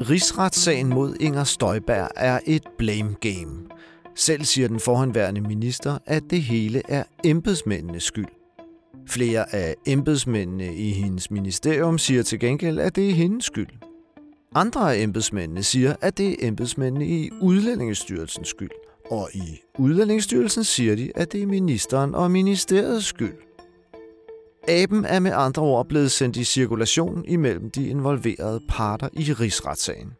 Rigsretssagen mod Inger Støjberg er et blame game. Selv siger den forhenværende minister, at det hele er embedsmændenes skyld. Flere af embedsmændene i hendes ministerium siger til gengæld, at det er hendes skyld. Andre af embedsmændene siger, at det er embedsmændene i Udlændingestyrelsens skyld. Og i Udlændingsstyrelsen siger de, at det er ministeren og ministeriets skyld. Aben er med andre ord blevet sendt i cirkulation imellem de involverede parter i rigsretssagen.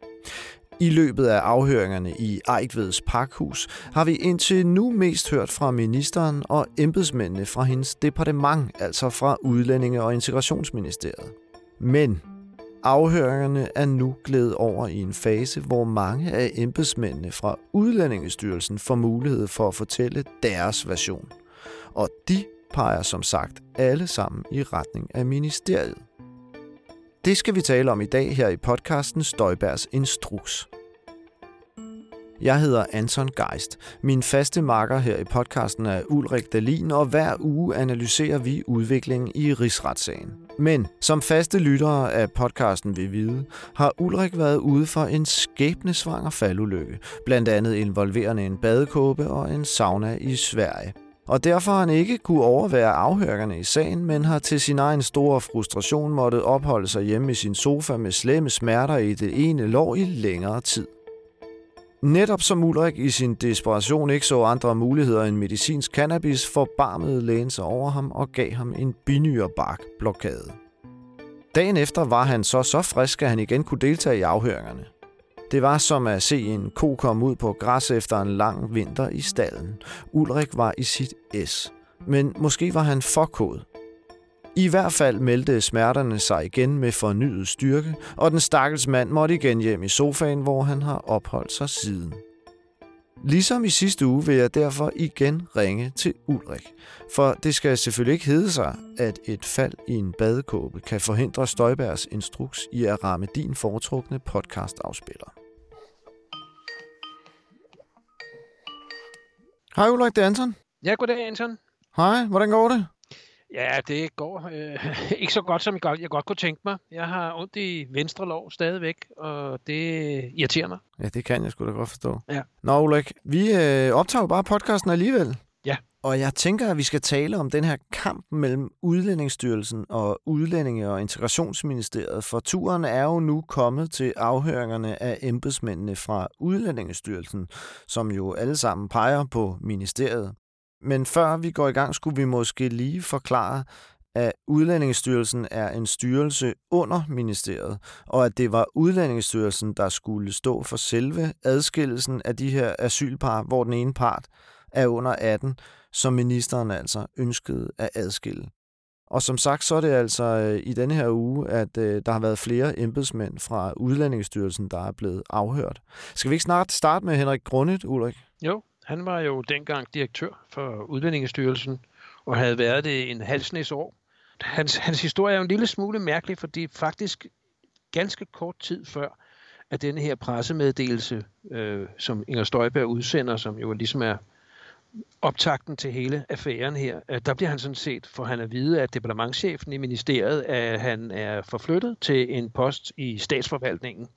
I løbet af afhøringerne i Ejtveds Parkhus har vi indtil nu mest hørt fra ministeren og embedsmændene fra hendes departement, altså fra Udlændinge- og Integrationsministeriet. Men afhøringerne er nu glædet over i en fase, hvor mange af embedsmændene fra Udlændingestyrelsen får mulighed for at fortælle deres version. Og de peger som sagt alle sammen i retning af ministeriet. Det skal vi tale om i dag her i podcasten Støjbergs Instruks. Jeg hedder Anton Geist. Min faste marker her i podcasten er Ulrik Dalin, og hver uge analyserer vi udviklingen i rigsretssagen. Men som faste lyttere af podcasten vil vide, har Ulrik været ude for en skæbnesvanger faldulykke, blandt andet involverende en badekåbe og en sauna i Sverige og derfor har han ikke kunne overvære afhørerne i sagen, men har til sin egen store frustration måttet opholde sig hjemme i sin sofa med slemme smerter i det ene lår i længere tid. Netop som Ulrik i sin desperation ikke så andre muligheder end medicinsk cannabis, forbarmede lægen sig over ham og gav ham en binyrebark blokade. Dagen efter var han så så frisk, at han igen kunne deltage i afhøringerne. Det var som at se en ko komme ud på græs efter en lang vinter i stallen. Ulrik var i sit S. Men måske var han for kod. I hvert fald meldte smerterne sig igen med fornyet styrke, og den stakkels mand måtte igen hjem i sofaen, hvor han har opholdt sig siden. Ligesom i sidste uge vil jeg derfor igen ringe til Ulrik. For det skal selvfølgelig ikke hedde sig, at et fald i en badekåbe kan forhindre Støjbergs instruks i at ramme din foretrukne podcastafspiller. Hej Ulrik, det er Anton. Ja, goddag Anton. Hej, hvordan går det? Ja, det går øh, ikke så godt, som jeg godt, jeg godt kunne tænke mig. Jeg har ondt i venstre lov stadigvæk, og det irriterer mig. Ja, det kan jeg sgu da godt forstå. Ja. Nå, Ulrik, vi øh, optager bare podcasten alligevel. Og jeg tænker, at vi skal tale om den her kamp mellem Udlændingsstyrelsen og Udlændinge- og Integrationsministeriet, for turen er jo nu kommet til afhøringerne af embedsmændene fra Udlændingestyrelsen, som jo alle sammen peger på ministeriet. Men før vi går i gang, skulle vi måske lige forklare, at Udlændingsstyrelsen er en styrelse under ministeriet, og at det var Udlændingsstyrelsen, der skulle stå for selve adskillelsen af de her asylpar, hvor den ene part er under 18, som ministeren altså ønskede at adskille. Og som sagt, så er det altså øh, i denne her uge, at øh, der har været flere embedsmænd fra Udlændingsstyrelsen, der er blevet afhørt. Skal vi ikke snart starte med Henrik Grundet, Ulrik? Jo, han var jo dengang direktør for Udlændingsstyrelsen og havde været det en halvsnæs år. Hans, hans historie er jo en lille smule mærkelig, fordi faktisk ganske kort tid før, at denne her pressemeddelelse, øh, som Inger Støjberg udsender, som jo ligesom er optakten til hele affæren her, øh, der bliver han sådan set, for han at vide at departementchefen i ministeriet, at han er forflyttet til en post i statsforvaltningen.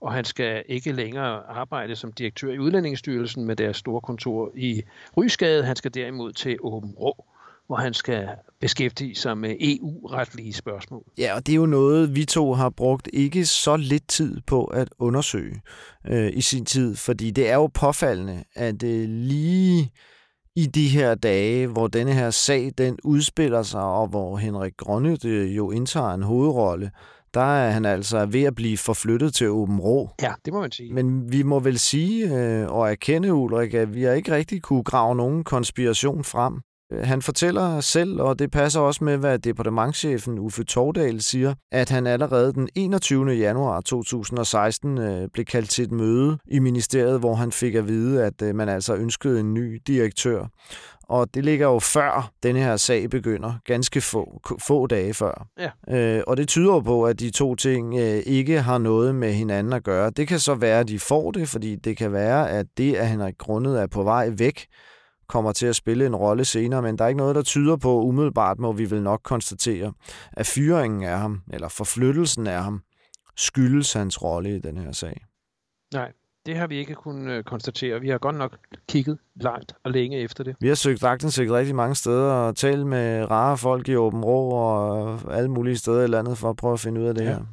Og han skal ikke længere arbejde som direktør i Udlændingsstyrelsen med deres store kontor i Rysgade. Han skal derimod til Åben Rå, hvor han skal beskæftige sig med EU-retlige spørgsmål. Ja, og det er jo noget, vi to har brugt ikke så lidt tid på at undersøge øh, i sin tid, fordi det er jo påfaldende, at øh, lige i de her dage, hvor denne her sag den udspiller sig, og hvor Henrik Grønne øh, jo indtager en hovedrolle, der er han altså ved at blive forflyttet til Åben Rå. Ja, det må man sige. Men vi må vel sige øh, og erkende, Ulrik, at vi har ikke rigtig kunne grave nogen konspiration frem. Han fortæller selv, og det passer også med, hvad departementchefen Uffe Tordal siger, at han allerede den 21. januar 2016 øh, blev kaldt til et møde i ministeriet, hvor han fik at vide, at øh, man altså ønskede en ny direktør. Og det ligger jo før denne her sag begynder, ganske få, få dage før. Ja. Øh, og det tyder på, at de to ting øh, ikke har noget med hinanden at gøre. Det kan så være, at de får det, fordi det kan være, at det, at Henrik Grundet er på vej væk, kommer til at spille en rolle senere, men der er ikke noget, der tyder på umiddelbart, må vi vel nok konstatere, at fyringen af ham, eller forflyttelsen af ham, skyldes hans rolle i den her sag? Nej, det har vi ikke kunnet øh, konstatere. Vi har godt nok kigget langt og længe efter det. Vi har søgt aktindsigt rigtig mange steder og talt med rare folk i Åben Rå og alle mulige steder i landet for at prøve at finde ud af det ja. her.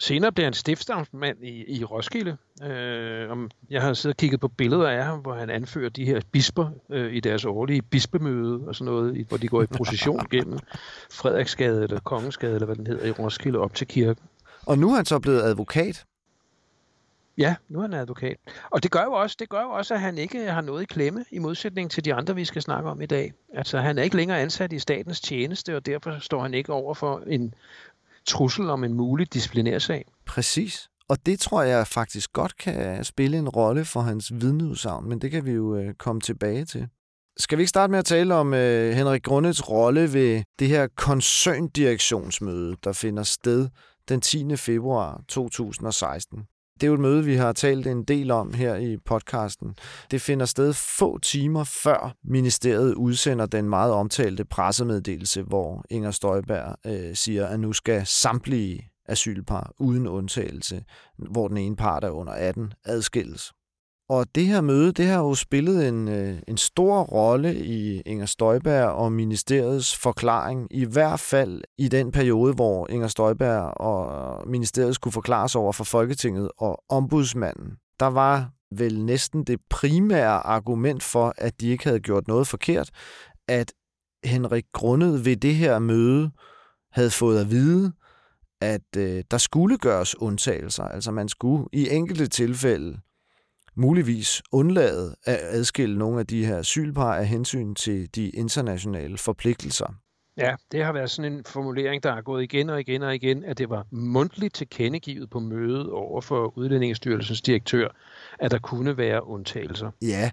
Senere blev han stiftsnavnsmand i, i Roskilde. Øh, om, jeg har siddet og kigget på billeder af ham, hvor han anfører de her bisper øh, i deres årlige bispemøde og sådan noget, hvor de går i procession gennem Frederiksgade eller Kongensgade, eller hvad den hedder, i Roskilde op til kirken. Og nu er han så blevet advokat. Ja, nu er han advokat. Og det gør jo også, det gør jo også, at han ikke har noget i klemme, i modsætning til de andre, vi skal snakke om i dag. Altså, han er ikke længere ansat i statens tjeneste, og derfor står han ikke over for en trussel om en mulig disciplinærsag. Præcis. Og det tror jeg faktisk godt kan spille en rolle for hans vidneudsagn, men det kan vi jo øh, komme tilbage til. Skal vi ikke starte med at tale om øh, Henrik Grundets rolle ved det her koncerndirektionsmøde, der finder sted den 10. februar 2016? Det er jo et møde, vi har talt en del om her i podcasten. Det finder sted få timer før ministeriet udsender den meget omtalte pressemeddelelse, hvor Inger Støjberg øh, siger, at nu skal samtlige asylpar uden undtagelse, hvor den ene part er under 18, adskilles. Og det her møde, det har jo spillet en, øh, en stor rolle i Inger Støjberg og ministeriets forklaring, i hvert fald i den periode, hvor Inger Støjberg og ministeriet skulle forklares over for Folketinget og ombudsmanden. Der var vel næsten det primære argument for, at de ikke havde gjort noget forkert, at Henrik Grundet ved det her møde havde fået at vide, at øh, der skulle gøres undtagelser. Altså man skulle i enkelte tilfælde muligvis undlade at adskille nogle af de her asylpar af hensyn til de internationale forpligtelser. Ja, det har været sådan en formulering, der er gået igen og igen og igen, at det var mundtligt tilkendegivet på mødet over for Udlændingsstyrelsens direktør, at der kunne være undtagelser. Ja,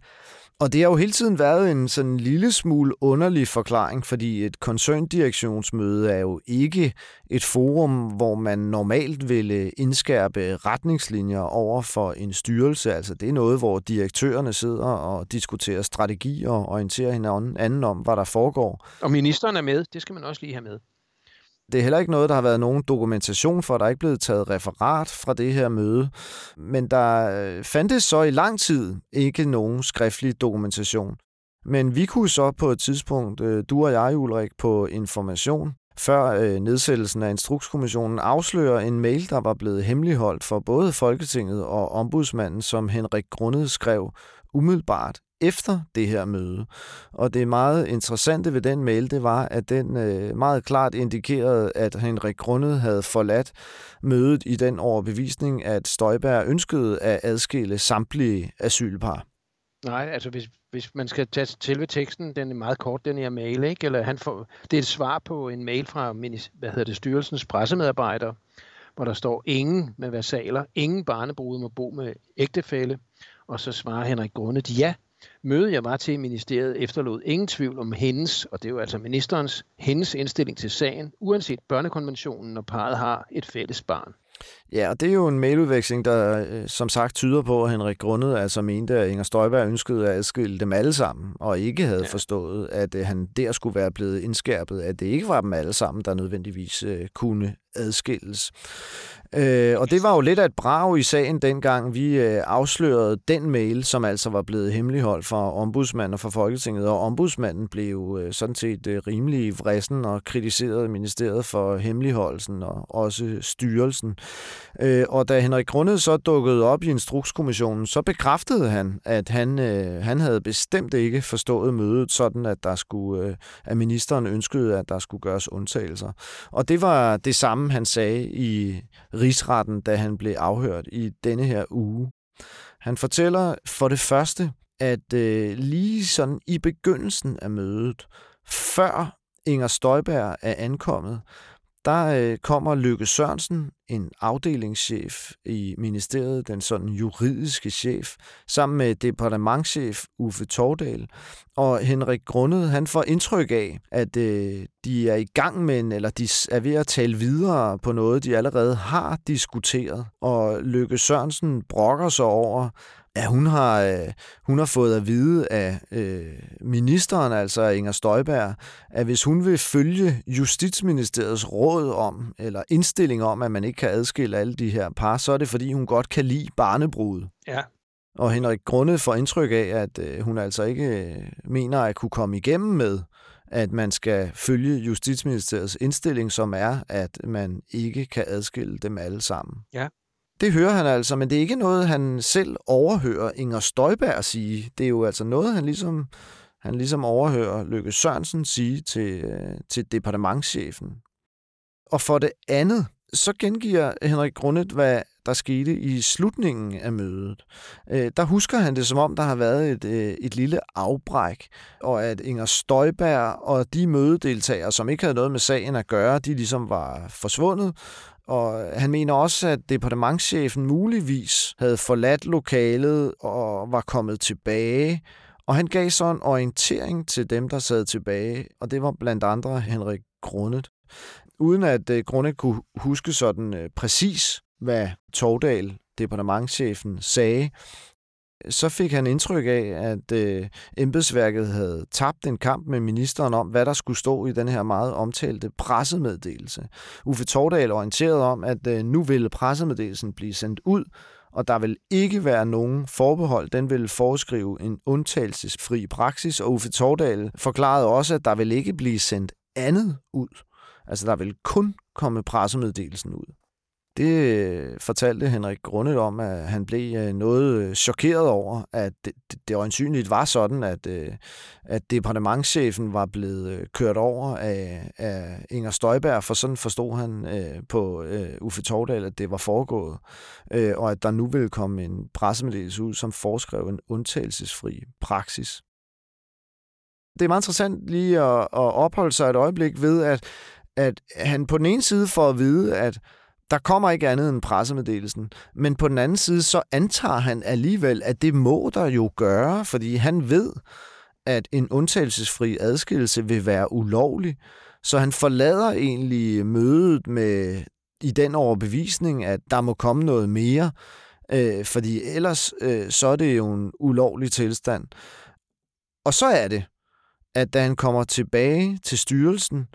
og det har jo hele tiden været en sådan lille smule underlig forklaring, fordi et koncerndirektionsmøde er jo ikke et forum, hvor man normalt ville indskærpe retningslinjer over for en styrelse. Altså det er noget, hvor direktørerne sidder og diskuterer strategi og orienterer hinanden om, hvad der foregår. Og ministeren er med, det skal man også lige have med. Det er heller ikke noget, der har været nogen dokumentation for. Der er ikke blevet taget referat fra det her møde. Men der øh, fandtes så i lang tid ikke nogen skriftlig dokumentation. Men vi kunne så på et tidspunkt, øh, du og jeg, Ulrik, på information, før øh, nedsættelsen af Instrukskommissionen, afsløre en mail, der var blevet hemmeligholdt for både Folketinget og ombudsmanden, som Henrik Grundet skrev umiddelbart efter det her møde. Og det meget interessante ved den mail, det var, at den øh, meget klart indikerede, at Henrik Grundet havde forladt mødet i den overbevisning, at Støjberg ønskede at adskille samtlige asylpar. Nej, altså hvis, hvis man skal tage til ved teksten, den er meget kort, den her mail, ikke? Eller han får, det er et svar på en mail fra hvad hedder det, styrelsens pressemedarbejder, hvor der står ingen med versaler, ingen barnebrud må bo med ægtefælle, og så svarer Henrik Grundet, ja, møde, jeg var til i ministeriet, efterlod ingen tvivl om hendes, og det er jo altså ministerens, hendes indstilling til sagen, uanset børnekonventionen, når parret har et fælles barn. Ja, og det er jo en mailudveksling, der øh, som sagt tyder på, at Henrik Grundet altså mente, at Inger Støjberg ønskede at adskille dem alle sammen, og ikke havde ja. forstået, at øh, han der skulle være blevet indskærpet, at det ikke var dem alle sammen, der nødvendigvis øh, kunne adskilles. Øh, og det var jo lidt af et brag i sagen dengang, vi øh, afslørede den mail, som altså var blevet hemmeligholdt fra ombudsmanden og fra Folketinget, og ombudsmanden blev øh, sådan set øh, rimelig vrissen og kritiserede ministeriet for hemmeligholdelsen og også styrelsen. Øh, og da Henrik Grunde så dukkede op i Instrukskommissionen, så bekræftede han, at han, øh, han havde bestemt ikke forstået mødet sådan, at der skulle, øh, at ministeren ønskede, at der skulle gøres undtagelser. Og det var det samme, han sagde i rigsretten, da han blev afhørt i denne her uge. Han fortæller for det første, at øh, lige sådan i begyndelsen af mødet, før Inger Støjberg er ankommet, der øh, kommer Lykke Sørensen, en afdelingschef i ministeriet, den sådan juridiske chef, sammen med departementchef Uffe Tordal. Og Henrik Grundet, han får indtryk af, at øh, de er i gang med en, eller de er ved at tale videre på noget, de allerede har diskuteret. Og Lykke Sørensen brokker sig over, at hun har, øh, hun har fået at vide af øh, ministeren, altså Inger Støjberg, at hvis hun vil følge Justitsministeriets råd om, eller indstilling om, at man ikke kan adskille alle de her par, så er det fordi, hun godt kan lide barnebrud. Ja. Og Henrik Grunde får indtryk af, at øh, hun altså ikke øh, mener at kunne komme igennem med, at man skal følge Justitsministeriets indstilling, som er, at man ikke kan adskille dem alle sammen. Ja. Det hører han altså, men det er ikke noget, han selv overhører Inger Støjberg sige. Det er jo altså noget, han ligesom, han ligesom overhører Lykke Sørensen sige til, øh, til departementschefen. Og for det andet, så gengiver Henrik Grundet, hvad der skete i slutningen af mødet. Øh, der husker han det, som om der har været et, øh, et lille afbræk, og at Inger Støjberg og de mødedeltagere, som ikke havde noget med sagen at gøre, de ligesom var forsvundet, og han mener også, at departementschefen muligvis havde forladt lokalet og var kommet tilbage. Og han gav så en orientering til dem, der sad tilbage, og det var blandt andre Henrik Grundet. Uden at øh, Grundet kunne huske sådan øh, præcis, hvad Tordal, departementchefen, sagde, så fik han indtryk af, at øh, embedsværket havde tabt en kamp med ministeren om, hvad der skulle stå i den her meget omtalte pressemeddelelse. Uffe Tordal orienterede om, at øh, nu ville pressemeddelelsen blive sendt ud, og der vil ikke være nogen forbehold. Den vil foreskrive en undtagelsesfri praksis, og Uffe Tordal forklarede også, at der vil ikke blive sendt andet ud. Altså, der vil kun komme pressemeddelelsen ud. Det øh, fortalte Henrik Grundet om, at han blev øh, noget øh, chokeret over, at det, det øjensynligt var sådan, at, at departementchefen var blevet kørt over af, af Inger Støjberg, for sådan forstod han på Uffe Tordal, at det var foregået, og at der nu ville komme en pressemeddelelse ud, som foreskrev en undtagelsesfri praksis. Det er meget interessant lige at, at opholde sig et øjeblik ved, at, at han på den ene side får at vide, at der kommer ikke andet end pressemeddelelsen. Men på den anden side, så antager han alligevel, at det må der jo gøre, fordi han ved, at en undtagelsesfri adskillelse vil være ulovlig. Så han forlader egentlig mødet med i den overbevisning, at der må komme noget mere, øh, fordi ellers øh, så er det jo en ulovlig tilstand. Og så er det, at da han kommer tilbage til styrelsen,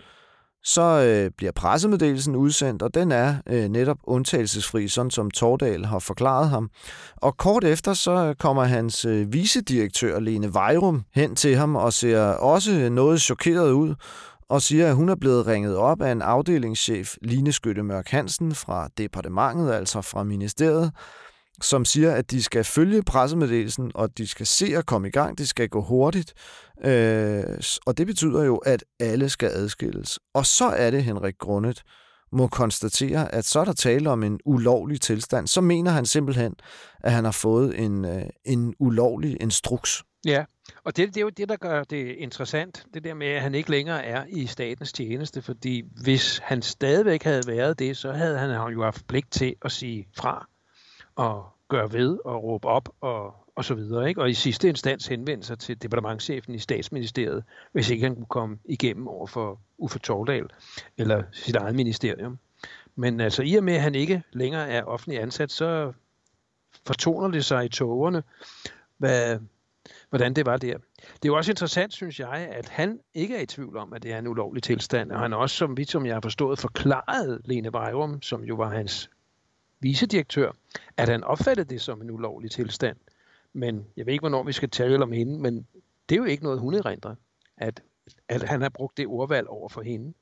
så øh, bliver pressemeddelelsen udsendt, og den er øh, netop undtagelsesfri, sådan som Tordal har forklaret ham. Og kort efter, så øh, kommer hans øh, vicedirektør, Lene Vejrum, hen til ham og ser også øh, noget chokeret ud, og siger, at hun er blevet ringet op af en afdelingschef, Line Skytte Mørk Hansen fra departementet, altså fra ministeriet, som siger, at de skal følge pressemeddelelsen, og de skal se at komme i gang, de skal gå hurtigt, øh, og det betyder jo, at alle skal adskilles. Og så er det Henrik Grundet må konstatere, at så er der tale om en ulovlig tilstand. Så mener han simpelthen, at han har fået en, øh, en ulovlig instruks. Ja, og det, det er jo det, der gør det interessant, det der med, at han ikke længere er i statens tjeneste, fordi hvis han stadigvæk havde været det, så havde han jo haft pligt til at sige fra og gøre ved og råbe op og, og så videre. Ikke? Og i sidste instans henvende sig til departementchefen i statsministeriet, hvis ikke han kunne komme igennem over for Uffe Tordal eller sit eget ministerium. Men altså i og med, at han ikke længere er offentlig ansat, så fortoner det sig i togerne, hvad, hvordan det var der. Det er jo også interessant, synes jeg, at han ikke er i tvivl om, at det er en ulovlig tilstand, og han også, som vidt som jeg har forstået, forklaret Lene Vejrum, som jo var hans vicedirektør, at han opfattede det som en ulovlig tilstand. Men jeg ved ikke, hvornår vi skal tale om hende, men det er jo ikke noget, hun erindrer, at, at han har brugt det ordvalg over for hende.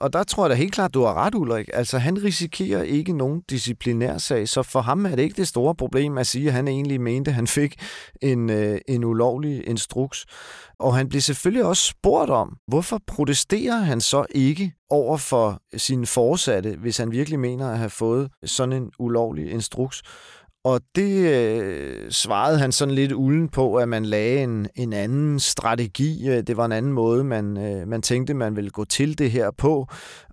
Og der tror jeg da helt klart, du har ret, Ulrik. Altså, han risikerer ikke nogen disciplinær sag, så for ham er det ikke det store problem at sige, at han egentlig mente, at han fik en, øh, en ulovlig instruks. Og han bliver selvfølgelig også spurgt om, hvorfor protesterer han så ikke over for sine forsatte, hvis han virkelig mener at have fået sådan en ulovlig instruks. Og det øh, svarede han sådan lidt ulden på, at man lagde en, en anden strategi. Øh, det var en anden måde, man, øh, man tænkte, man ville gå til det her på.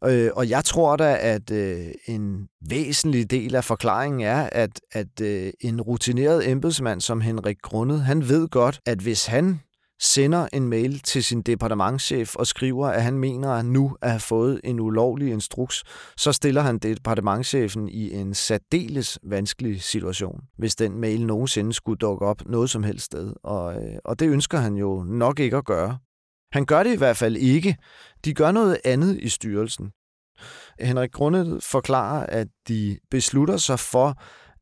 Øh, og jeg tror da, at øh, en væsentlig del af forklaringen er, at, at øh, en rutineret embedsmand som Henrik Grundet, han ved godt, at hvis han sender en mail til sin departementschef og skriver, at han mener at nu at have fået en ulovlig instruks, så stiller han departementschefen i en særdeles vanskelig situation, hvis den mail nogensinde skulle dukke op noget som helst sted. Og, øh, og det ønsker han jo nok ikke at gøre. Han gør det i hvert fald ikke. De gør noget andet i styrelsen. Henrik Grundet forklarer, at de beslutter sig for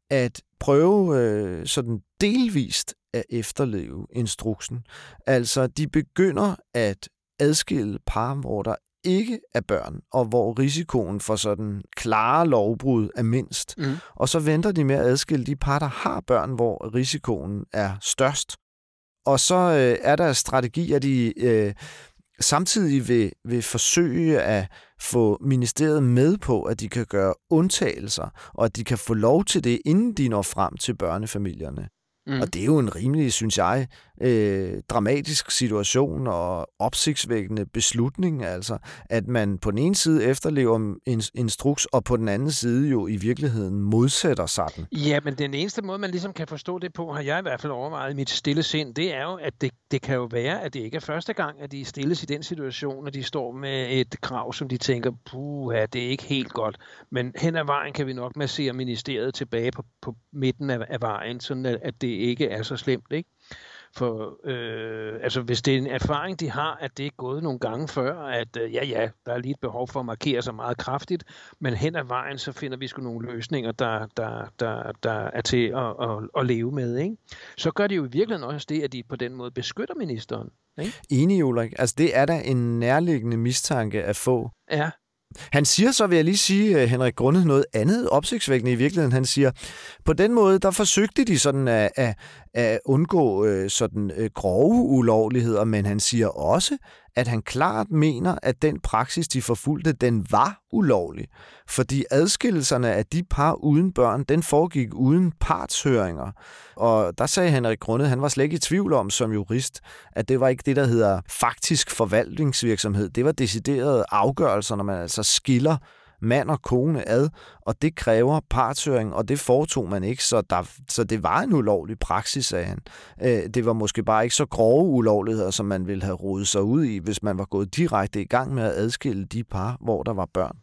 at prøve øh, sådan delvist at efterleve instruksen. Altså, de begynder at adskille par, hvor der ikke er børn, og hvor risikoen for sådan klare lovbrud er mindst. Mm. Og så venter de med at adskille de par, der har børn, hvor risikoen er størst. Og så øh, er der strategi, at de øh, samtidig vil, vil forsøge at få ministeriet med på, at de kan gøre undtagelser, og at de kan få lov til det, inden de når frem til børnefamilierne. Mm. Og det er jo en rimelig, synes jeg, øh, dramatisk situation og opsigtsvækkende beslutning, altså at man på den ene side efterlever en instruks, og på den anden side jo i virkeligheden modsætter sig den. Ja, men den eneste måde, man ligesom kan forstå det på, har jeg i hvert fald overvejet i mit stille sind, det er jo, at det, det kan jo være, at det ikke er første gang, at de stilles i den situation, at de står med et krav, som de tænker, puh, det er ikke helt godt. Men hen ad vejen kan vi nok massere ministeriet tilbage på, på midten af, af vejen, sådan at, at det ikke er så slemt, ikke? For øh, altså, hvis det er en erfaring, de har, at det er gået nogle gange før, at øh, ja, ja, der er lige et behov for at markere sig meget kraftigt, men hen ad vejen, så finder vi sgu nogle løsninger, der, der, der, der er til at, at, at leve med. Ikke? Så gør det jo i virkeligheden også det, at de på den måde beskytter ministeren. Ikke? Enig, Ulrik. Altså, det er da en nærliggende mistanke at få. Ja, han siger så, vil jeg lige sige, øh, Henrik Grundet, noget andet opsigtsvækkende i virkeligheden. Han siger, på den måde, der forsøgte de sådan at, at, at undgå øh, sådan øh, grove ulovligheder, men han siger også, at han klart mener, at den praksis, de forfulgte, den var ulovlig. Fordi adskillelserne af de par uden børn, den foregik uden partshøringer. Og der sagde Henrik Grundet, han var slet ikke i tvivl om som jurist, at det var ikke det, der hedder faktisk forvaltningsvirksomhed. Det var deciderede afgørelser, når man altså skiller mand og kone ad, og det kræver partshøring, og det foretog man ikke, så, der, så det var en ulovlig praksis, sagde han. Øh, det var måske bare ikke så grove ulovligheder, som man ville have rodet sig ud i, hvis man var gået direkte i gang med at adskille de par, hvor der var børn.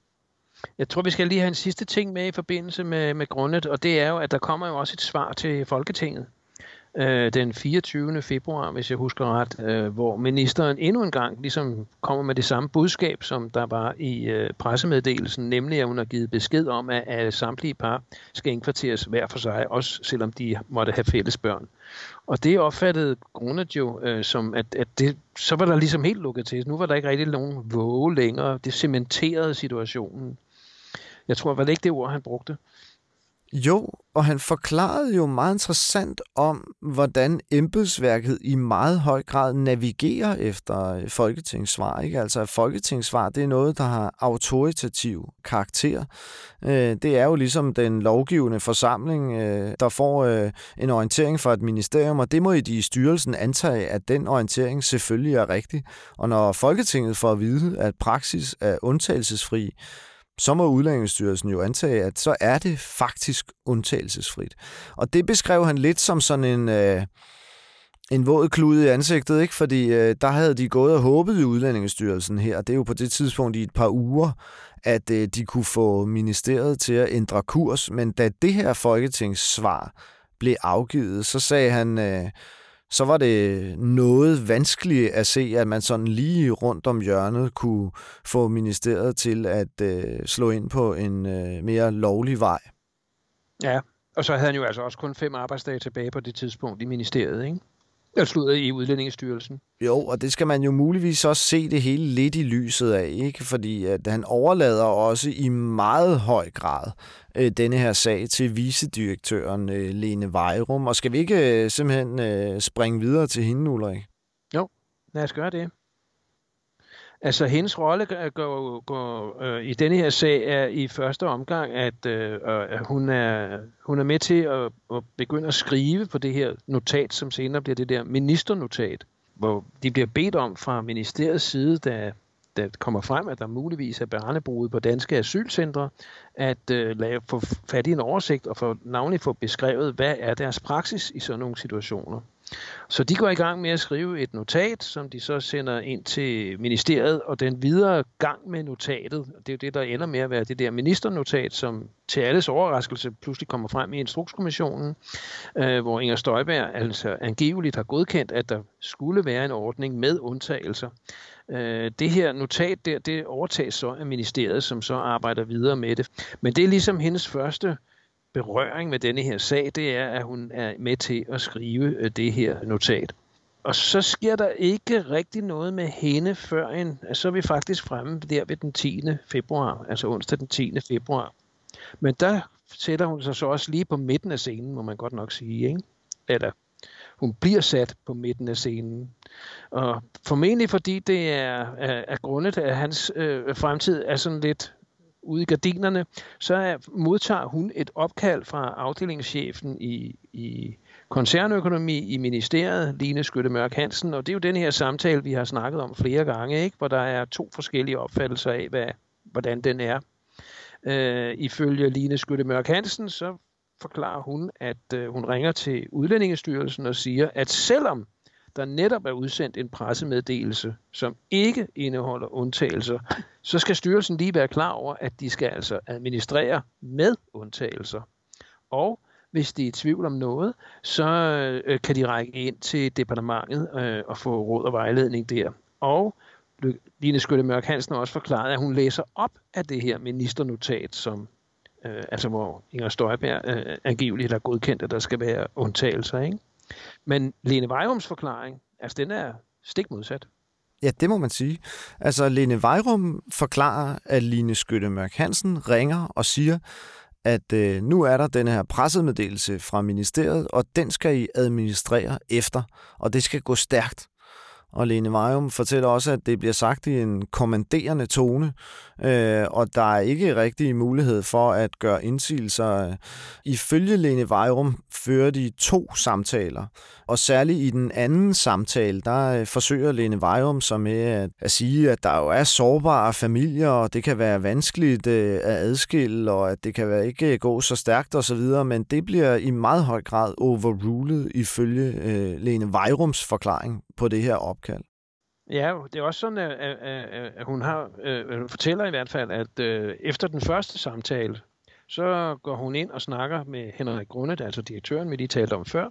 Jeg tror, vi skal lige have en sidste ting med i forbindelse med, med grundet, og det er jo, at der kommer jo også et svar til Folketinget øh, den 24. februar, hvis jeg husker ret, øh, hvor ministeren endnu en gang ligesom kommer med det samme budskab, som der var i øh, pressemeddelelsen, nemlig at hun har givet besked om, at, at samtlige par skal indkvarteres hver for sig, også selvom de måtte have fælles børn. Og det opfattede Grunet jo øh, som, at, at det, så var der ligesom helt lukket til. Nu var der ikke rigtig nogen våge længere. Det cementerede situationen. Jeg tror, var det ikke det ord, han brugte? Jo, og han forklarede jo meget interessant om, hvordan embedsværket i meget høj grad navigerer efter folketingssvar. Ikke? Altså, at folketingssvar, det er noget, der har autoritativ karakter. Øh, det er jo ligesom den lovgivende forsamling, øh, der får øh, en orientering fra et ministerium, og det må de i styrelsen antage, at den orientering selvfølgelig er rigtig. Og når Folketinget får at vide, at praksis er undtagelsesfri, så må Udlændingsstyrelsen jo antage, at så er det faktisk undtagelsesfrit. Og det beskrev han lidt som sådan en... Øh, en våd klud i ansigtet, ikke? fordi øh, der havde de gået og håbet i Udlændingestyrelsen her, og det er jo på det tidspunkt i et par uger, at øh, de kunne få ministeriet til at ændre kurs, men da det her folketingssvar blev afgivet, så sagde han, øh, så var det noget vanskeligt at se, at man sådan lige rundt om hjørnet kunne få ministeriet til at øh, slå ind på en øh, mere lovlig vej. Ja, og så havde han jo altså også kun fem arbejdsdage tilbage på det tidspunkt i ministeriet, ikke? Sluttede i Udlændingsstyrelsen. Jo, og det skal man jo muligvis også se det hele lidt i lyset af, ikke? Fordi at han overlader også i meget høj grad øh, denne her sag til vicedirektøren øh, Lene Vejrum. Og skal vi ikke øh, simpelthen øh, springe videre til hende, Ulrik? Jo, lad os gøre det. Altså, hendes rolle øh, går, går, øh, i denne her sag er i første omgang, at øh, at øh, hun, er, hun er med til at, at begynde at skrive på det her notat, som senere bliver det der ministernotat, hvor de bliver bedt om fra ministeriets side, da der kommer frem, at der muligvis er barnebrud på danske asylcentre, at øh, lave, få fat i en oversigt og få navnlig få beskrevet, hvad er deres praksis i sådan nogle situationer. Så de går i gang med at skrive et notat, som de så sender ind til ministeriet, og den videre gang med notatet, det er jo det, der ender med at være det der ministernotat, som til alles overraskelse pludselig kommer frem i Instrukskommissionen, øh, hvor Inger Støjberg altså angiveligt har godkendt, at der skulle være en ordning med undtagelser. Øh, det her notat der, det overtages så af ministeriet, som så arbejder videre med det. Men det er ligesom hendes første berøring med denne her sag, det er, at hun er med til at skrive øh, det her notat. Og så sker der ikke rigtig noget med hende før en, altså, så er vi faktisk fremme der ved den 10. februar, altså onsdag den 10. februar. Men der sætter hun sig så også lige på midten af scenen, må man godt nok sige, ikke? Eller hun bliver sat på midten af scenen. Og formentlig fordi det er, er, er grundet, at hans øh, fremtid er sådan lidt ude i gardinerne, så er, modtager hun et opkald fra afdelingschefen i, i koncernøkonomi i ministeriet, Line Skytte Mørk Hansen, og det er jo den her samtale, vi har snakket om flere gange, ikke? hvor der er to forskellige opfattelser af, hvad, hvordan den er. Øh, ifølge Line Skytte Mørk Hansen, så forklarer hun, at øh, hun ringer til Udlændingestyrelsen og siger, at selvom der netop er udsendt en pressemeddelelse, som ikke indeholder undtagelser, så skal styrelsen lige være klar over, at de skal altså administrere med undtagelser. Og hvis de er i tvivl om noget, så øh, kan de række ind til departementet øh, og få råd og vejledning der. Og Line Skytte Mørk Hansen har også forklaret, at hun læser op af det her ministernotat, som øh, altså hvor Inger Støjberg øh, angiveligt har godkendt, at der skal være undtagelser. Ikke? Men Lene Vejrums forklaring, altså den er stik modsat. Ja, det må man sige. Altså, Lene Vejrum forklarer, at Line Skytte Mørk Hansen ringer og siger, at øh, nu er der den her pressemeddelelse fra ministeriet, og den skal I administrere efter, og det skal gå stærkt. Og Lene Vejum fortæller også, at det bliver sagt i en kommanderende tone, øh, og der er ikke rigtig mulighed for at gøre indsigelser. Ifølge Lene Vejrum fører de to samtaler, og særligt i den anden samtale, der øh, forsøger Lene Vejrum sig med at, at sige, at der jo er sårbare familier, og det kan være vanskeligt øh, at adskille, og at det kan være ikke øh, gå så stærkt osv., men det bliver i meget høj grad overrulet ifølge øh, Lene Vejrums forklaring på det her opkald. Ja, det er også sådan, at, at, at hun har, øh, fortæller i hvert fald, at øh, efter den første samtale, så går hun ind og snakker med Henrik Grundet, altså direktøren, vi lige talte om før.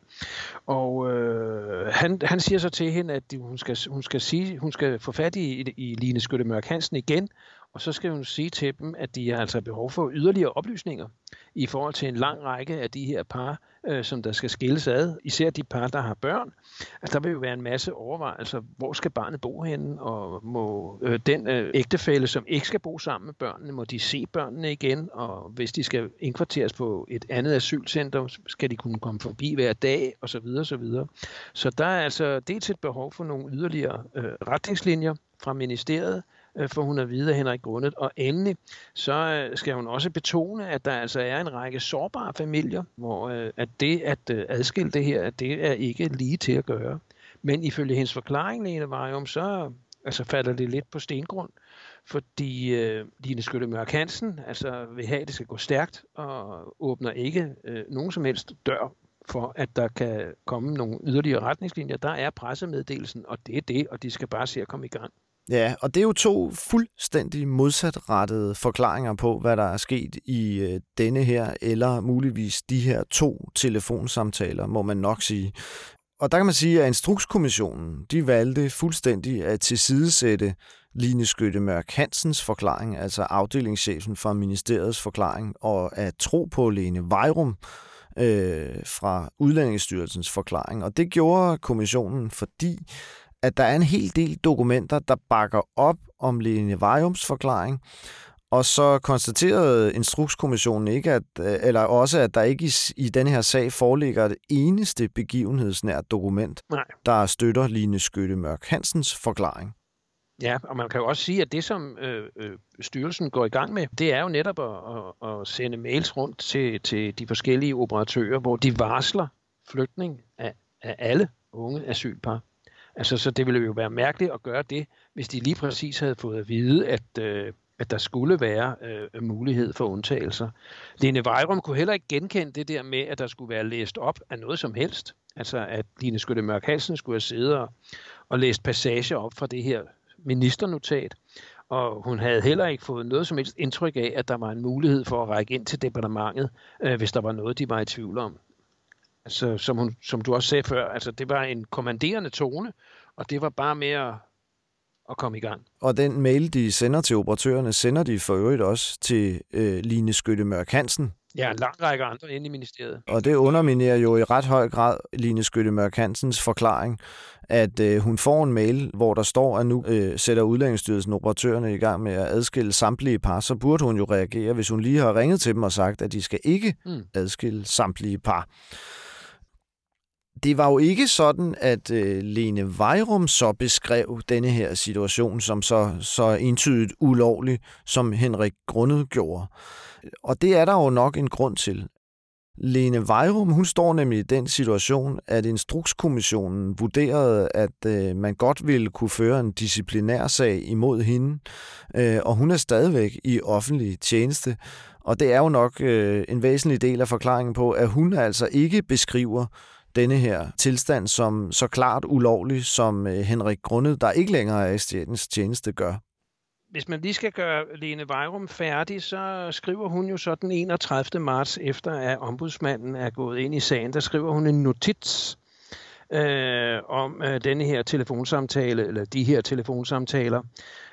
Og øh, han, han siger så til hende, at hun skal, hun skal, sige, hun skal få fat i, i Line Skytte Mørk Hansen igen, og så skal hun sige til dem, at de altså har altså behov for yderligere oplysninger i forhold til en lang række af de her par, øh, som der skal skilles ad. Især de par, der har børn. Altså, der vil jo være en masse overvejelser. Hvor skal barnet bo henne? Og må øh, den øh, ægtefælle, som ikke skal bo sammen med børnene, må de se børnene igen? Og hvis de skal indkvarteres på et andet asylcenter, skal de kunne komme forbi hver dag, og så videre, så videre. Så der er altså dels et behov for nogle yderligere øh, retningslinjer fra ministeriet, øh, for hun er videre Henrik Grundet. Og endelig så øh, skal hun også betone, at der altså er en række sårbare familier, hvor øh, at det at øh, adskille det her, at det er ikke lige til at gøre. Men ifølge hendes forklaring, Lene Vejum, så altså falder det lidt på stengrund, fordi øh, Line Skytte Mørk Hansen altså, vil have, at det skal gå stærkt, og åbner ikke øh, nogen som helst dør for, at der kan komme nogle yderligere retningslinjer. Der er pressemeddelelsen, og det er det, og de skal bare se at komme i gang. Ja, og det er jo to fuldstændig modsatrettede forklaringer på, hvad der er sket i øh, denne her, eller muligvis de her to telefonsamtaler, må man nok sige. Og der kan man sige, at Instrukskommissionen, de valgte fuldstændig at tilsidesætte Line Skytte Mørk Hansens forklaring, altså afdelingschefen fra ministeriets forklaring, og at tro på Lene Vejrum øh, fra Udlændingsstyrelsens forklaring. Og det gjorde kommissionen, fordi at der er en hel del dokumenter, der bakker op om Lene Vejums forklaring, og så konstaterede Instrukskommissionen ikke, at, øh, eller også, at der ikke i, i den her sag foreligger et eneste begivenhedsnært dokument, Nej. der støtter Line Skytte Mørk Hansens forklaring. Ja, og man kan jo også sige, at det, som øh, øh, styrelsen går i gang med, det er jo netop at, at, at sende mails rundt til, til de forskellige operatører, hvor de varsler flytning af, af alle unge asylpar. Altså, så det ville jo være mærkeligt at gøre det, hvis de lige præcis havde fået at vide, at, øh, at der skulle være øh, mulighed for undtagelser. Lene Vejrum kunne heller ikke genkende det der med, at der skulle være læst op af noget som helst. Altså at Line Skytte Mørk Hansen skulle have siddet og, og læst passager op fra det her ministernotat. Og hun havde heller ikke fået noget som helst indtryk af, at der var en mulighed for at række ind til departementet, øh, hvis der var noget, de var i tvivl om. Altså, som, hun, som du også sagde før, altså, det var en kommanderende tone, og det var bare med at, at komme i gang. Og den mail, de sender til operatørerne, sender de for øvrigt også til øh, Line Skytte Mørk Hansen. Ja, en lang række andre inde i ministeriet. Og det underminerer jo i ret høj grad Line Skytte Mørk Hansens forklaring, at øh, hun får en mail, hvor der står, at nu øh, sætter Udlændingsstyrelsen operatørerne i gang med at adskille samtlige par, så burde hun jo reagere, hvis hun lige har ringet til dem og sagt, at de skal ikke mm. adskille samtlige par det var jo ikke sådan, at øh, Lene Vejrum så beskrev denne her situation som så, så entydigt ulovlig, som Henrik Grundet gjorde. Og det er der jo nok en grund til. Lene Vejrum, hun står nemlig i den situation, at Instrukskommissionen vurderede, at øh, man godt ville kunne føre en disciplinær sag imod hende, øh, og hun er stadigvæk i offentlig tjeneste. Og det er jo nok øh, en væsentlig del af forklaringen på, at hun altså ikke beskriver denne her tilstand som så klart ulovlig, som øh, Henrik Grundet, der ikke længere er i statens tjeneste, gør. Hvis man lige skal gøre Lene Vejrum færdig, så skriver hun jo så den 31. marts, efter at ombudsmanden er gået ind i sagen, der skriver hun en notits øh, om øh, denne her telefonsamtale, eller de her telefonsamtaler,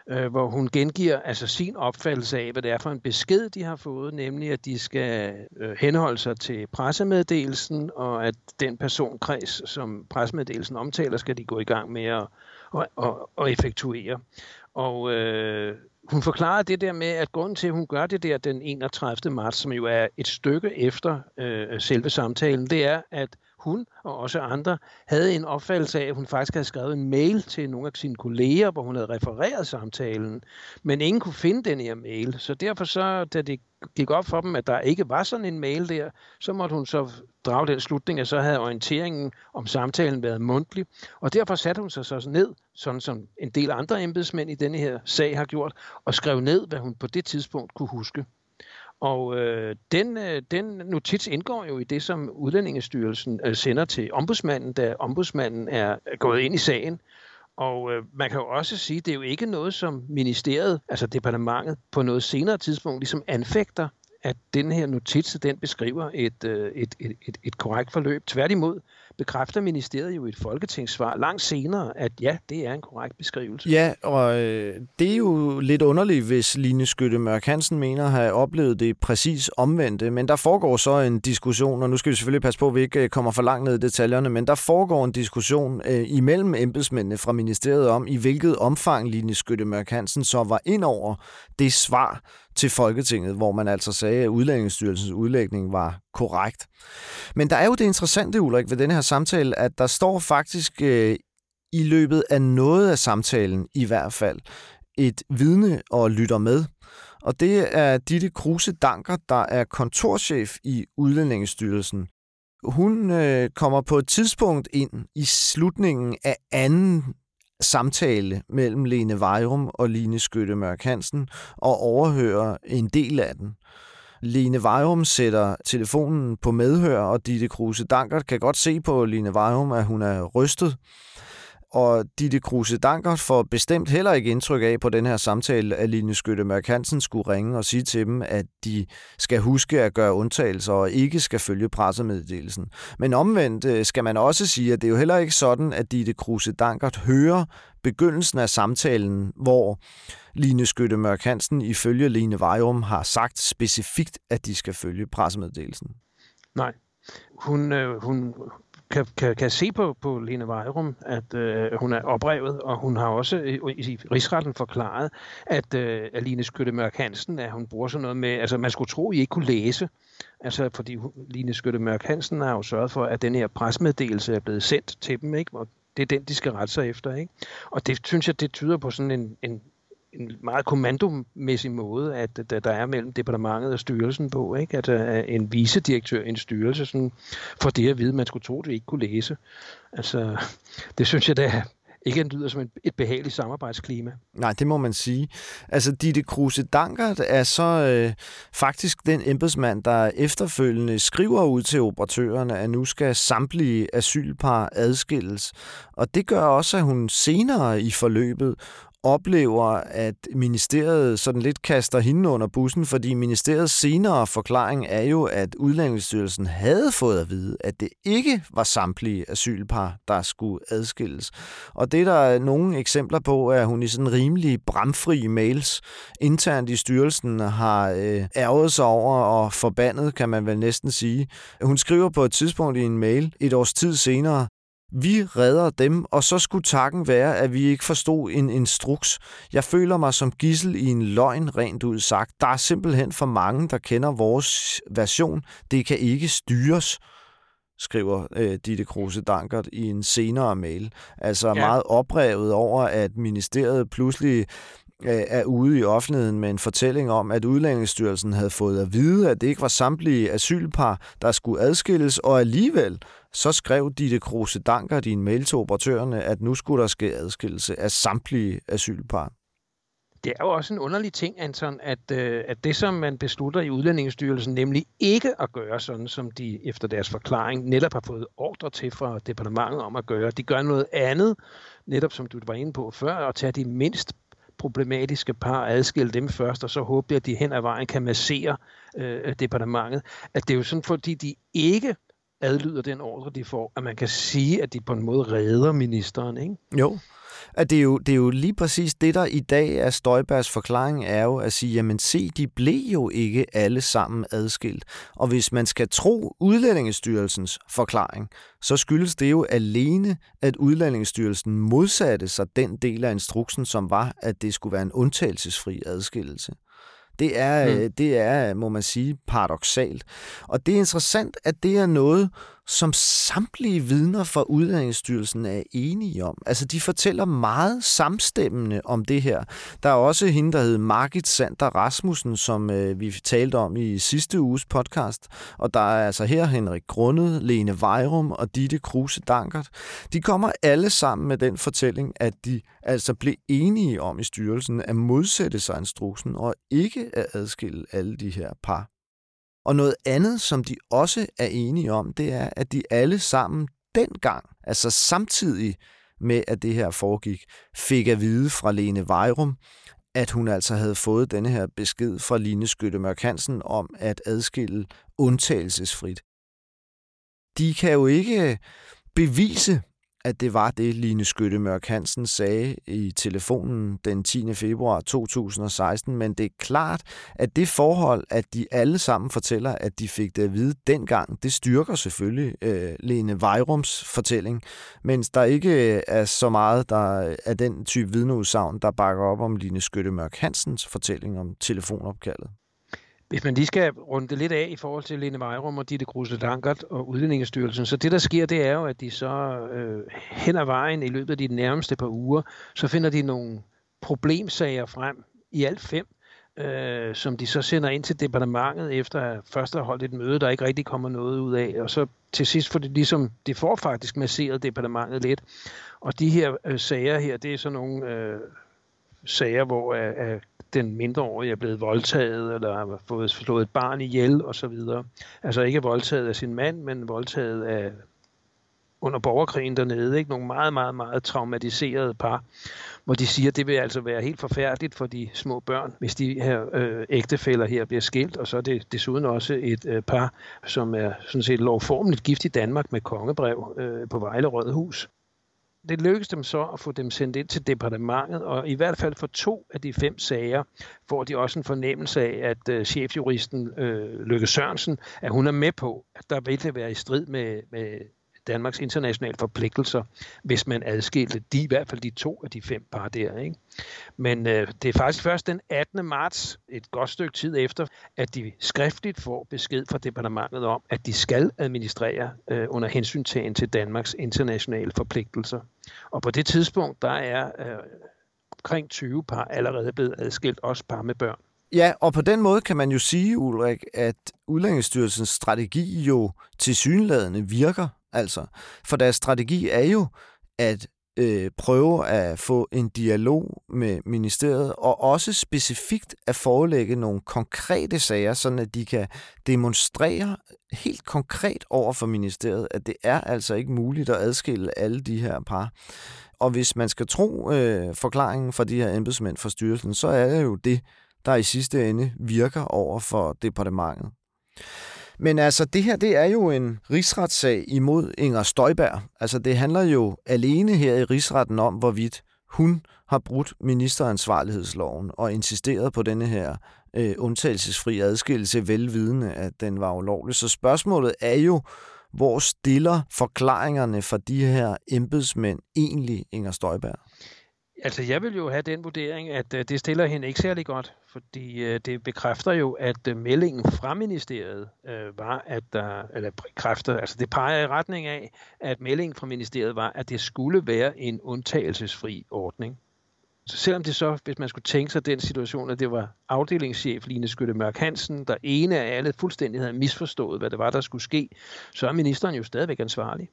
øh, hvor hun gengiver altså sin opfattelse af, hvad det er for en besked, de har fået, nemlig at de skal øh, henholde sig til pressemeddelelsen, og at den personkreds, som pressemeddelelsen omtaler, skal de gå i gang med at, at, at, at effektuere. Og øh, hun forklarer det der med, at grunden til, at hun gør det der den 31. marts, som jo er et stykke efter øh, selve samtalen, det er, at hun og også andre havde en opfattelse af, at hun faktisk havde skrevet en mail til nogle af sine kolleger, hvor hun havde refereret samtalen, men ingen kunne finde den her mail. Så derfor så, da det gik op for dem, at der ikke var sådan en mail der, så måtte hun så drage den slutning, at så havde orienteringen om samtalen været mundtlig, og derfor satte hun sig så ned, sådan som en del andre embedsmænd i denne her sag har gjort, og skrev ned, hvad hun på det tidspunkt kunne huske. Og øh, den, øh, den notits indgår jo i det, som Udlændingestyrelsen øh, sender til ombudsmanden, da ombudsmanden er gået ind i sagen. Og øh, man kan jo også sige, at det er jo ikke noget, som ministeriet, altså departementet, på noget senere tidspunkt ligesom anfægter, at den her notits, den beskriver et, øh, et, et, et, et korrekt forløb. Tværtimod, bekræfter ministeriet jo i et folketingssvar langt senere, at ja, det er en korrekt beskrivelse. Ja, og øh, det er jo lidt underligt, hvis Line Skytte Mørk Hansen mener at have oplevet det præcis omvendte, men der foregår så en diskussion, og nu skal vi selvfølgelig passe på, at vi ikke øh, kommer for langt ned i detaljerne, men der foregår en diskussion øh, imellem embedsmændene fra ministeriet om, i hvilket omfang Line Skytte Mørk Hansen så var ind over det svar, til Folketinget, hvor man altså sagde, at Udlændingsstyrelsens udlægning var korrekt. Men der er jo det interessante, Ulrik, ved denne her samtale, at der står faktisk øh, i løbet af noget af samtalen i hvert fald et vidne og lytter med. Og det er Ditte Kruse Danker, der er kontorchef i Udlændingestyrelsen. Hun øh, kommer på et tidspunkt ind i slutningen af anden samtale mellem Lene Vejrum og Line Skytte Mørk Hansen og overhører en del af den. Line Vejrum sætter telefonen på medhør, og Ditte Kruse Dankert kan godt se på Line Vejrum, at hun er rystet og Ditte Kruse Dankert får bestemt heller ikke indtryk af på den her samtale, at Line Skytte Mørk Hansen skulle ringe og sige til dem, at de skal huske at gøre undtagelser og ikke skal følge pressemeddelelsen. Men omvendt øh, skal man også sige, at det er jo heller ikke sådan, at Ditte Kruse Dankert hører begyndelsen af samtalen, hvor Line Skytte Mørk Hansen ifølge Line Vejrum har sagt specifikt, at de skal følge pressemeddelelsen. Nej, hun, øh, hun, kan, kan, kan se på, på Lene Vejrum, at øh, hun er oprevet, og hun har også i, i rigsretten forklaret, at øh, Aline Skytte Mørk Hansen, at hun bruger sådan noget med, altså man skulle tro, I ikke kunne læse, altså fordi Line Skytte Mørk Hansen har jo sørget for, at den her presmeddelelse er blevet sendt til dem, ikke? og det er den, de skal rette sig efter. Ikke? Og det synes jeg, det tyder på sådan en, en en meget kommandomæssig måde, at der, der er mellem departementet og styrelsen på, ikke? at uh, en vicedirektør i en styrelse sådan, for det at vide, man skulle tro, det ikke kunne læse. Altså, det synes jeg, da er ikke lyder som et, et behageligt samarbejdsklima. Nej, det må man sige. Altså, Ditte Kruse Dankert er så øh, faktisk den embedsmand, der efterfølgende skriver ud til operatørerne, at nu skal samtlige asylpar adskilles. Og det gør også, at hun senere i forløbet oplever, at ministeriet sådan lidt kaster hende under bussen, fordi ministeriets senere forklaring er jo, at Udlændingsstyrelsen havde fået at vide, at det ikke var samtlige asylpar, der skulle adskilles. Og det der er nogle eksempler på, er, at hun i sådan rimelig bramfri mails internt i styrelsen har øh, ærget sig over og forbandet, kan man vel næsten sige. Hun skriver på et tidspunkt i en mail et års tid senere, vi redder dem, og så skulle takken være, at vi ikke forstod en instruks. Jeg føler mig som gissel i en løgn, rent ud sagt. Der er simpelthen for mange, der kender vores version. Det kan ikke styres skriver øh, Ditte Kruse Dankert i en senere mail. Altså ja. meget oprevet over, at ministeriet pludselig øh, er ude i offentligheden med en fortælling om, at Udlændingsstyrelsen havde fået at vide, at det ikke var samtlige asylpar, der skulle adskilles, og alligevel så skrev Ditte Kruse Danker din mail til operatørerne, at nu skulle der ske adskillelse af samtlige asylpar. Det er jo også en underlig ting, Anton, at, øh, at det, som man beslutter i Udlændingsstyrelsen, nemlig ikke at gøre sådan, som de efter deres forklaring netop har fået ordre til fra departementet om at gøre. De gør noget andet, netop som du var inde på før, at tage de mindst problematiske par, adskille dem først, og så håbe, at de hen ad vejen kan massere øh, departementet. At det er jo sådan, fordi de ikke adlyder den ordre, de får, at man kan sige, at de på en måde redder ministeren, ikke? Jo, at det, er jo, det er jo lige præcis det, der i dag er Støjbergs forklaring, er jo at sige, jamen se, de blev jo ikke alle sammen adskilt. Og hvis man skal tro Udlændingestyrelsens forklaring, så skyldes det jo alene, at Udlændingestyrelsen modsatte sig den del af instruksen, som var, at det skulle være en undtagelsesfri adskillelse. Det er, mm. det er, må man sige, paradoxalt. Og det er interessant, at det er noget, som samtlige vidner fra Udlændingsstyrelsen er enige om. Altså, de fortæller meget samstemmende om det her. Der er også hende, der hedder Margit Sander Rasmussen, som øh, vi talte om i sidste uges podcast. Og der er altså her Henrik Grundet, Lene Vejrum og Ditte Kruse Dankert. De kommer alle sammen med den fortælling, at de altså blev enige om i styrelsen at modsætte sig instruksen og ikke at adskille alle de her par. Og noget andet, som de også er enige om, det er, at de alle sammen dengang, altså samtidig med, at det her foregik, fik at vide fra Lene Vejrum, at hun altså havde fået denne her besked fra Line Skytte Hansen om at adskille undtagelsesfrit. De kan jo ikke bevise, at det var det, Line Skytte Mørk Hansen sagde i telefonen den 10. februar 2016, men det er klart, at det forhold, at de alle sammen fortæller, at de fik det at vide dengang, det styrker selvfølgelig øh, Lene Vejrums fortælling, mens der ikke øh, er så meget der er den type vidneudsagn, der bakker op om Line Skytte Mørk Hansens fortælling om telefonopkaldet. Hvis man lige skal runde det lidt af i forhold til Lene Vejrum og Ditte Kruse Dankert og Udlændingestyrelsen, så det der sker, det er jo, at de så øh, hen ad vejen i løbet af de nærmeste par uger, så finder de nogle problemsager frem i alt fem, øh, som de så sender ind til departementet efter at først have holdt et møde, der ikke rigtig kommer noget ud af, og så til sidst får det ligesom, det får faktisk masseret departementet lidt. Og de her øh, sager her, det er så nogle øh, sager, hvor øh, den mindreårige er blevet voldtaget, eller har fået slået et barn ihjel, og så videre. Altså ikke voldtaget af sin mand, men voldtaget af under borgerkrigen dernede, ikke? Nogle meget, meget, meget traumatiserede par, hvor de siger, at det vil altså være helt forfærdeligt for de små børn, hvis de her øh, ægtefælder her bliver skilt, og så er det desuden også et øh, par, som er sådan set lovformeligt gift i Danmark med kongebrev øh, på Vejle Rødhus det lykkedes dem så at få dem sendt ind til departementet, og i hvert fald for to af de fem sager får de også en fornemmelse af, at øh, chefjuristen øh, Lykke Sørensen, at hun er med på, at der vil det være i strid med, med Danmarks internationale forpligtelser, hvis man adskilte de, i hvert fald de to af de fem par der. Ikke? Men øh, det er faktisk først den 18. marts, et godt stykke tid efter, at de skriftligt får besked fra departementet om, at de skal administrere øh, under hensyntagen til Danmarks internationale forpligtelser. Og på det tidspunkt, der er øh, omkring 20 par allerede blevet adskilt, også par med børn. Ja, og på den måde kan man jo sige, Ulrik, at Udlændingsstyrelsens strategi jo til synlædende virker. Altså, for deres strategi er jo, at øh, prøve at få en dialog med ministeriet, og også specifikt at forelægge nogle konkrete sager, sådan at de kan demonstrere helt konkret over for ministeriet, at det er altså ikke muligt at adskille alle de her par. Og hvis man skal tro øh, forklaringen fra de her embedsmænd fra styrelsen, så er det jo det, der i sidste ende virker over for departementet. Men altså, det her, det er jo en rigsretssag imod Inger Støjberg. Altså, det handler jo alene her i rigsretten om, hvorvidt hun har brudt ministeransvarlighedsloven og insisteret på denne her øh, undtagelsesfri adskillelse, velvidende, at den var ulovlig. Så spørgsmålet er jo, hvor stiller forklaringerne for de her embedsmænd egentlig Inger Støjberg? Altså, jeg vil jo have den vurdering, at øh, det stiller hende ikke særlig godt, fordi øh, det bekræfter jo, at øh, meldingen fra ministeriet øh, var, at der, eller bekræfter, altså det peger i retning af, at meldingen fra ministeriet var, at det skulle være en undtagelsesfri ordning. Så selvom det så, hvis man skulle tænke sig den situation, at det var afdelingschef Line Skytte Mørk Hansen, der ene af alle fuldstændig havde misforstået, hvad det var, der skulle ske, så er ministeren jo stadigvæk ansvarlig.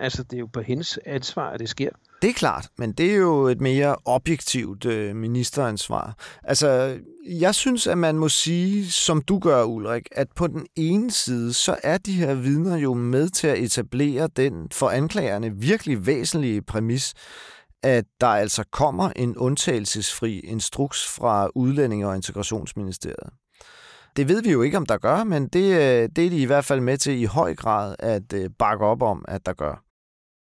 Altså, det er jo på hendes ansvar, at det sker. Det er klart, men det er jo et mere objektivt øh, ministeransvar. Altså, jeg synes, at man må sige, som du gør, Ulrik, at på den ene side, så er de her vidner jo med til at etablere den for anklagerne virkelig væsentlige præmis, at der altså kommer en undtagelsesfri instruks fra Udlændinge- og Integrationsministeriet. Det ved vi jo ikke, om der gør, men det, øh, det er de i hvert fald med til i høj grad at øh, bakke op om, at der gør.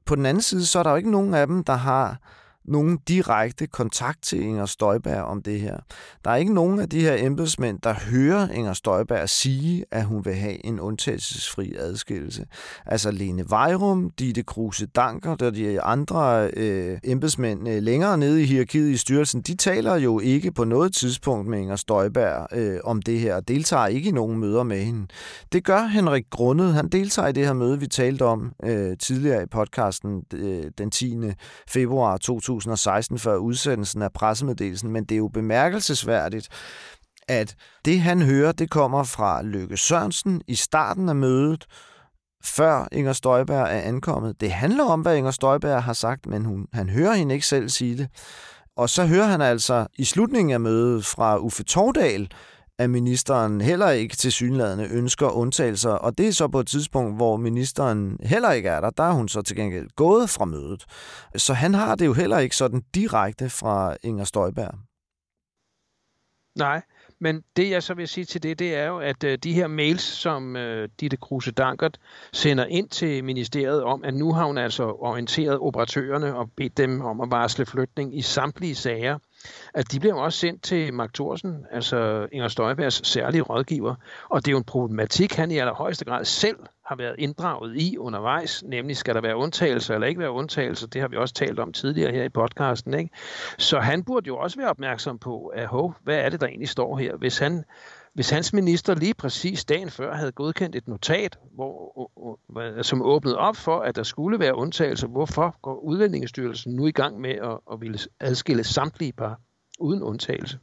På den anden side, så er der jo ikke nogen af dem, der har nogen direkte kontakt til Inger Støjberg om det her. Der er ikke nogen af de her embedsmænd, der hører Inger Støjberg sige, at hun vil have en undtagelsesfri adskillelse. Altså Lene Vejrum, Ditte Kruse Danker og de andre øh, embedsmænd øh, længere nede i hierarkiet i styrelsen, de taler jo ikke på noget tidspunkt med Inger Støjberg øh, om det her, og deltager ikke i nogen møder med hende. Det gør Henrik Grundet. Han deltager i det her møde, vi talte om øh, tidligere i podcasten øh, den 10. februar 2000 2016 før udsendelsen af pressemeddelelsen, men det er jo bemærkelsesværdigt, at det han hører, det kommer fra Løkke Sørensen i starten af mødet, før Inger Støjberg er ankommet. Det handler om, hvad Inger Støjberg har sagt, men hun, han hører hende ikke selv sige det. Og så hører han altså i slutningen af mødet fra Uffe Tordal, at ministeren heller ikke til synlædende ønsker undtagelser, og det er så på et tidspunkt, hvor ministeren heller ikke er der, der er hun så til gengæld gået fra mødet. Så han har det jo heller ikke sådan direkte fra Inger Støjberg. Nej, men det jeg så vil sige til det, det er jo, at øh, de her mails, som øh, Ditte Kruse Dankert sender ind til ministeriet om, at nu har hun altså orienteret operatørerne og bedt dem om at varsle flytning i samtlige sager, at de bliver også sendt til Mark Thorsen, altså Inger Støjbergs særlige rådgiver. Og det er jo en problematik, han i allerhøjeste grad selv har været inddraget i undervejs, nemlig skal der være undtagelser eller ikke være undtagelser, det har vi også talt om tidligere her i podcasten. Ikke? Så han burde jo også være opmærksom på, at hov, hvad er det, der egentlig står her? Hvis han hvis hans minister lige præcis dagen før havde godkendt et notat, hvor, som åbnede op for, at der skulle være undtagelser, hvorfor går Udlændingestyrelsen nu i gang med at, at ville adskille samtlige par uden undtagelse?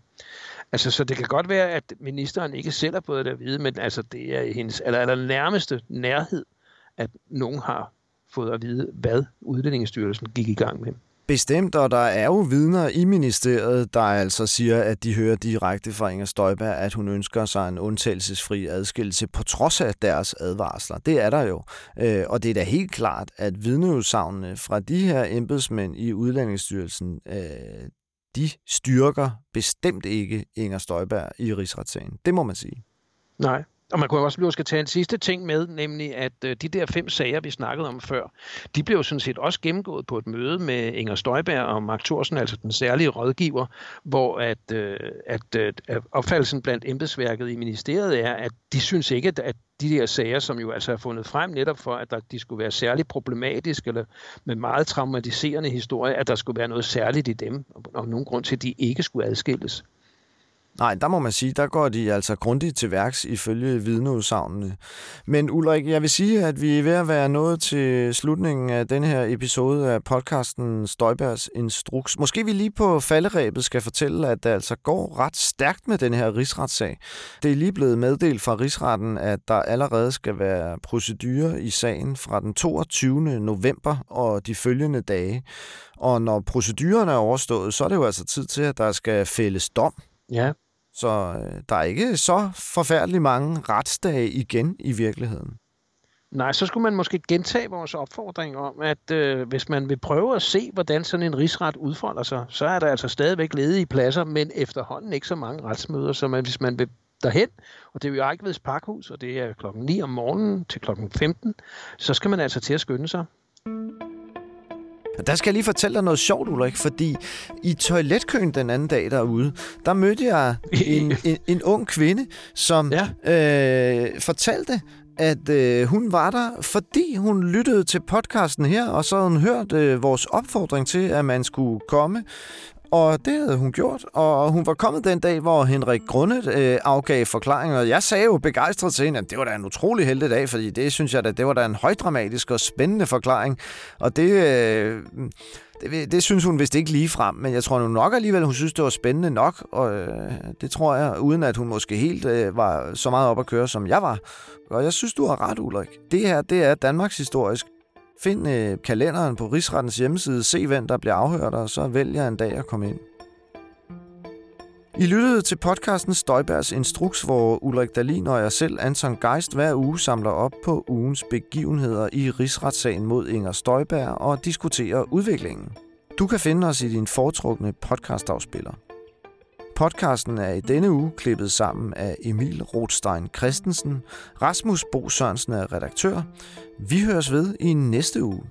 Altså, så det kan godt være, at ministeren ikke selv har fået det at vide, men altså, det er i hendes eller, aller nærmeste nærhed, at nogen har fået at vide, hvad Udlændingestyrelsen gik i gang med. Bestemt, og der er jo vidner i ministeriet, der altså siger, at de hører direkte fra Inger Støjberg, at hun ønsker sig en undtagelsesfri adskillelse på trods af deres advarsler. Det er der jo. Øh, og det er da helt klart, at vidneudsagnene fra de her embedsmænd i Udlændingsstyrelsen, øh, de styrker bestemt ikke Inger Støjberg i rigsretssagen. Det må man sige. Nej, og man kunne også blive skal tage en sidste ting med, nemlig at øh, de der fem sager, vi snakkede om før, de blev sådan set også gennemgået på et møde med Inger Støjberg og Mark Thorsen, altså den særlige rådgiver, hvor at, øh, at, øh, at opfattelsen blandt embedsværket i ministeriet er, at de synes ikke, at de der sager, som jo altså er fundet frem netop for, at der, de skulle være særligt problematiske eller med meget traumatiserende historie, at der skulle være noget særligt i dem, og nogen grund til, at de ikke skulle adskilles. Nej, der må man sige, der går de altså grundigt til værks ifølge vidneudsagnene. Men Ulrik, jeg vil sige, at vi er ved at være nået til slutningen af denne her episode af podcasten Støjbergs Instruks. Måske vi lige på falderæbet skal fortælle, at det altså går ret stærkt med den her rigsretssag. Det er lige blevet meddelt fra rigsretten, at der allerede skal være procedurer i sagen fra den 22. november og de følgende dage. Og når procedurerne er overstået, så er det jo altså tid til, at der skal fælles dom. Ja, så øh, der er ikke så forfærdeligt mange retsdage igen i virkeligheden. Nej, så skulle man måske gentage vores opfordring om, at øh, hvis man vil prøve at se, hvordan sådan en rigsret udfolder sig, så er der altså stadigvæk ledige pladser, men efterhånden ikke så mange retsmøder, så man, hvis man vil derhen, og det er jo Ejkveds Parkhus, og det er klokken 9 om morgenen til klokken 15, så skal man altså til at skynde sig. Der skal jeg lige fortælle dig noget sjovt, Ulrik, fordi i toiletkøen den anden dag derude, der mødte jeg en, en, en ung kvinde, som ja. øh, fortalte, at øh, hun var der, fordi hun lyttede til podcasten her, og så havde hun hørt øh, vores opfordring til, at man skulle komme. Og det havde hun gjort, og hun var kommet den dag, hvor Henrik Grundet øh, afgav forklaringer. Jeg sagde jo begejstret til hende, at det var da en utrolig heldig dag, fordi det synes jeg da, det var da en højdramatisk og spændende forklaring. Og det, øh, det, det synes hun vist ikke lige frem, men jeg tror nu nok alligevel, hun synes, det var spændende nok, og øh, det tror jeg, uden at hun måske helt øh, var så meget op at køre, som jeg var. Og jeg synes, du har ret, Ulrik. Det her, det er Danmarks historisk. Find øh, kalenderen på Rigsrettens hjemmeside, se hvem der bliver afhørt, og så vælg en dag at komme ind. I lyttede til podcasten Støjbergs Instruks, hvor Ulrik Dalin og jeg selv, Anton Geist, hver uge samler op på ugens begivenheder i rigsretssagen mod Inger Støjberg og diskuterer udviklingen. Du kan finde os i din foretrukne podcastafspiller. Podcasten er i denne uge klippet sammen af Emil Rothstein Christensen. Rasmus Bo Sørensen er redaktør. Vi høres ved i næste uge.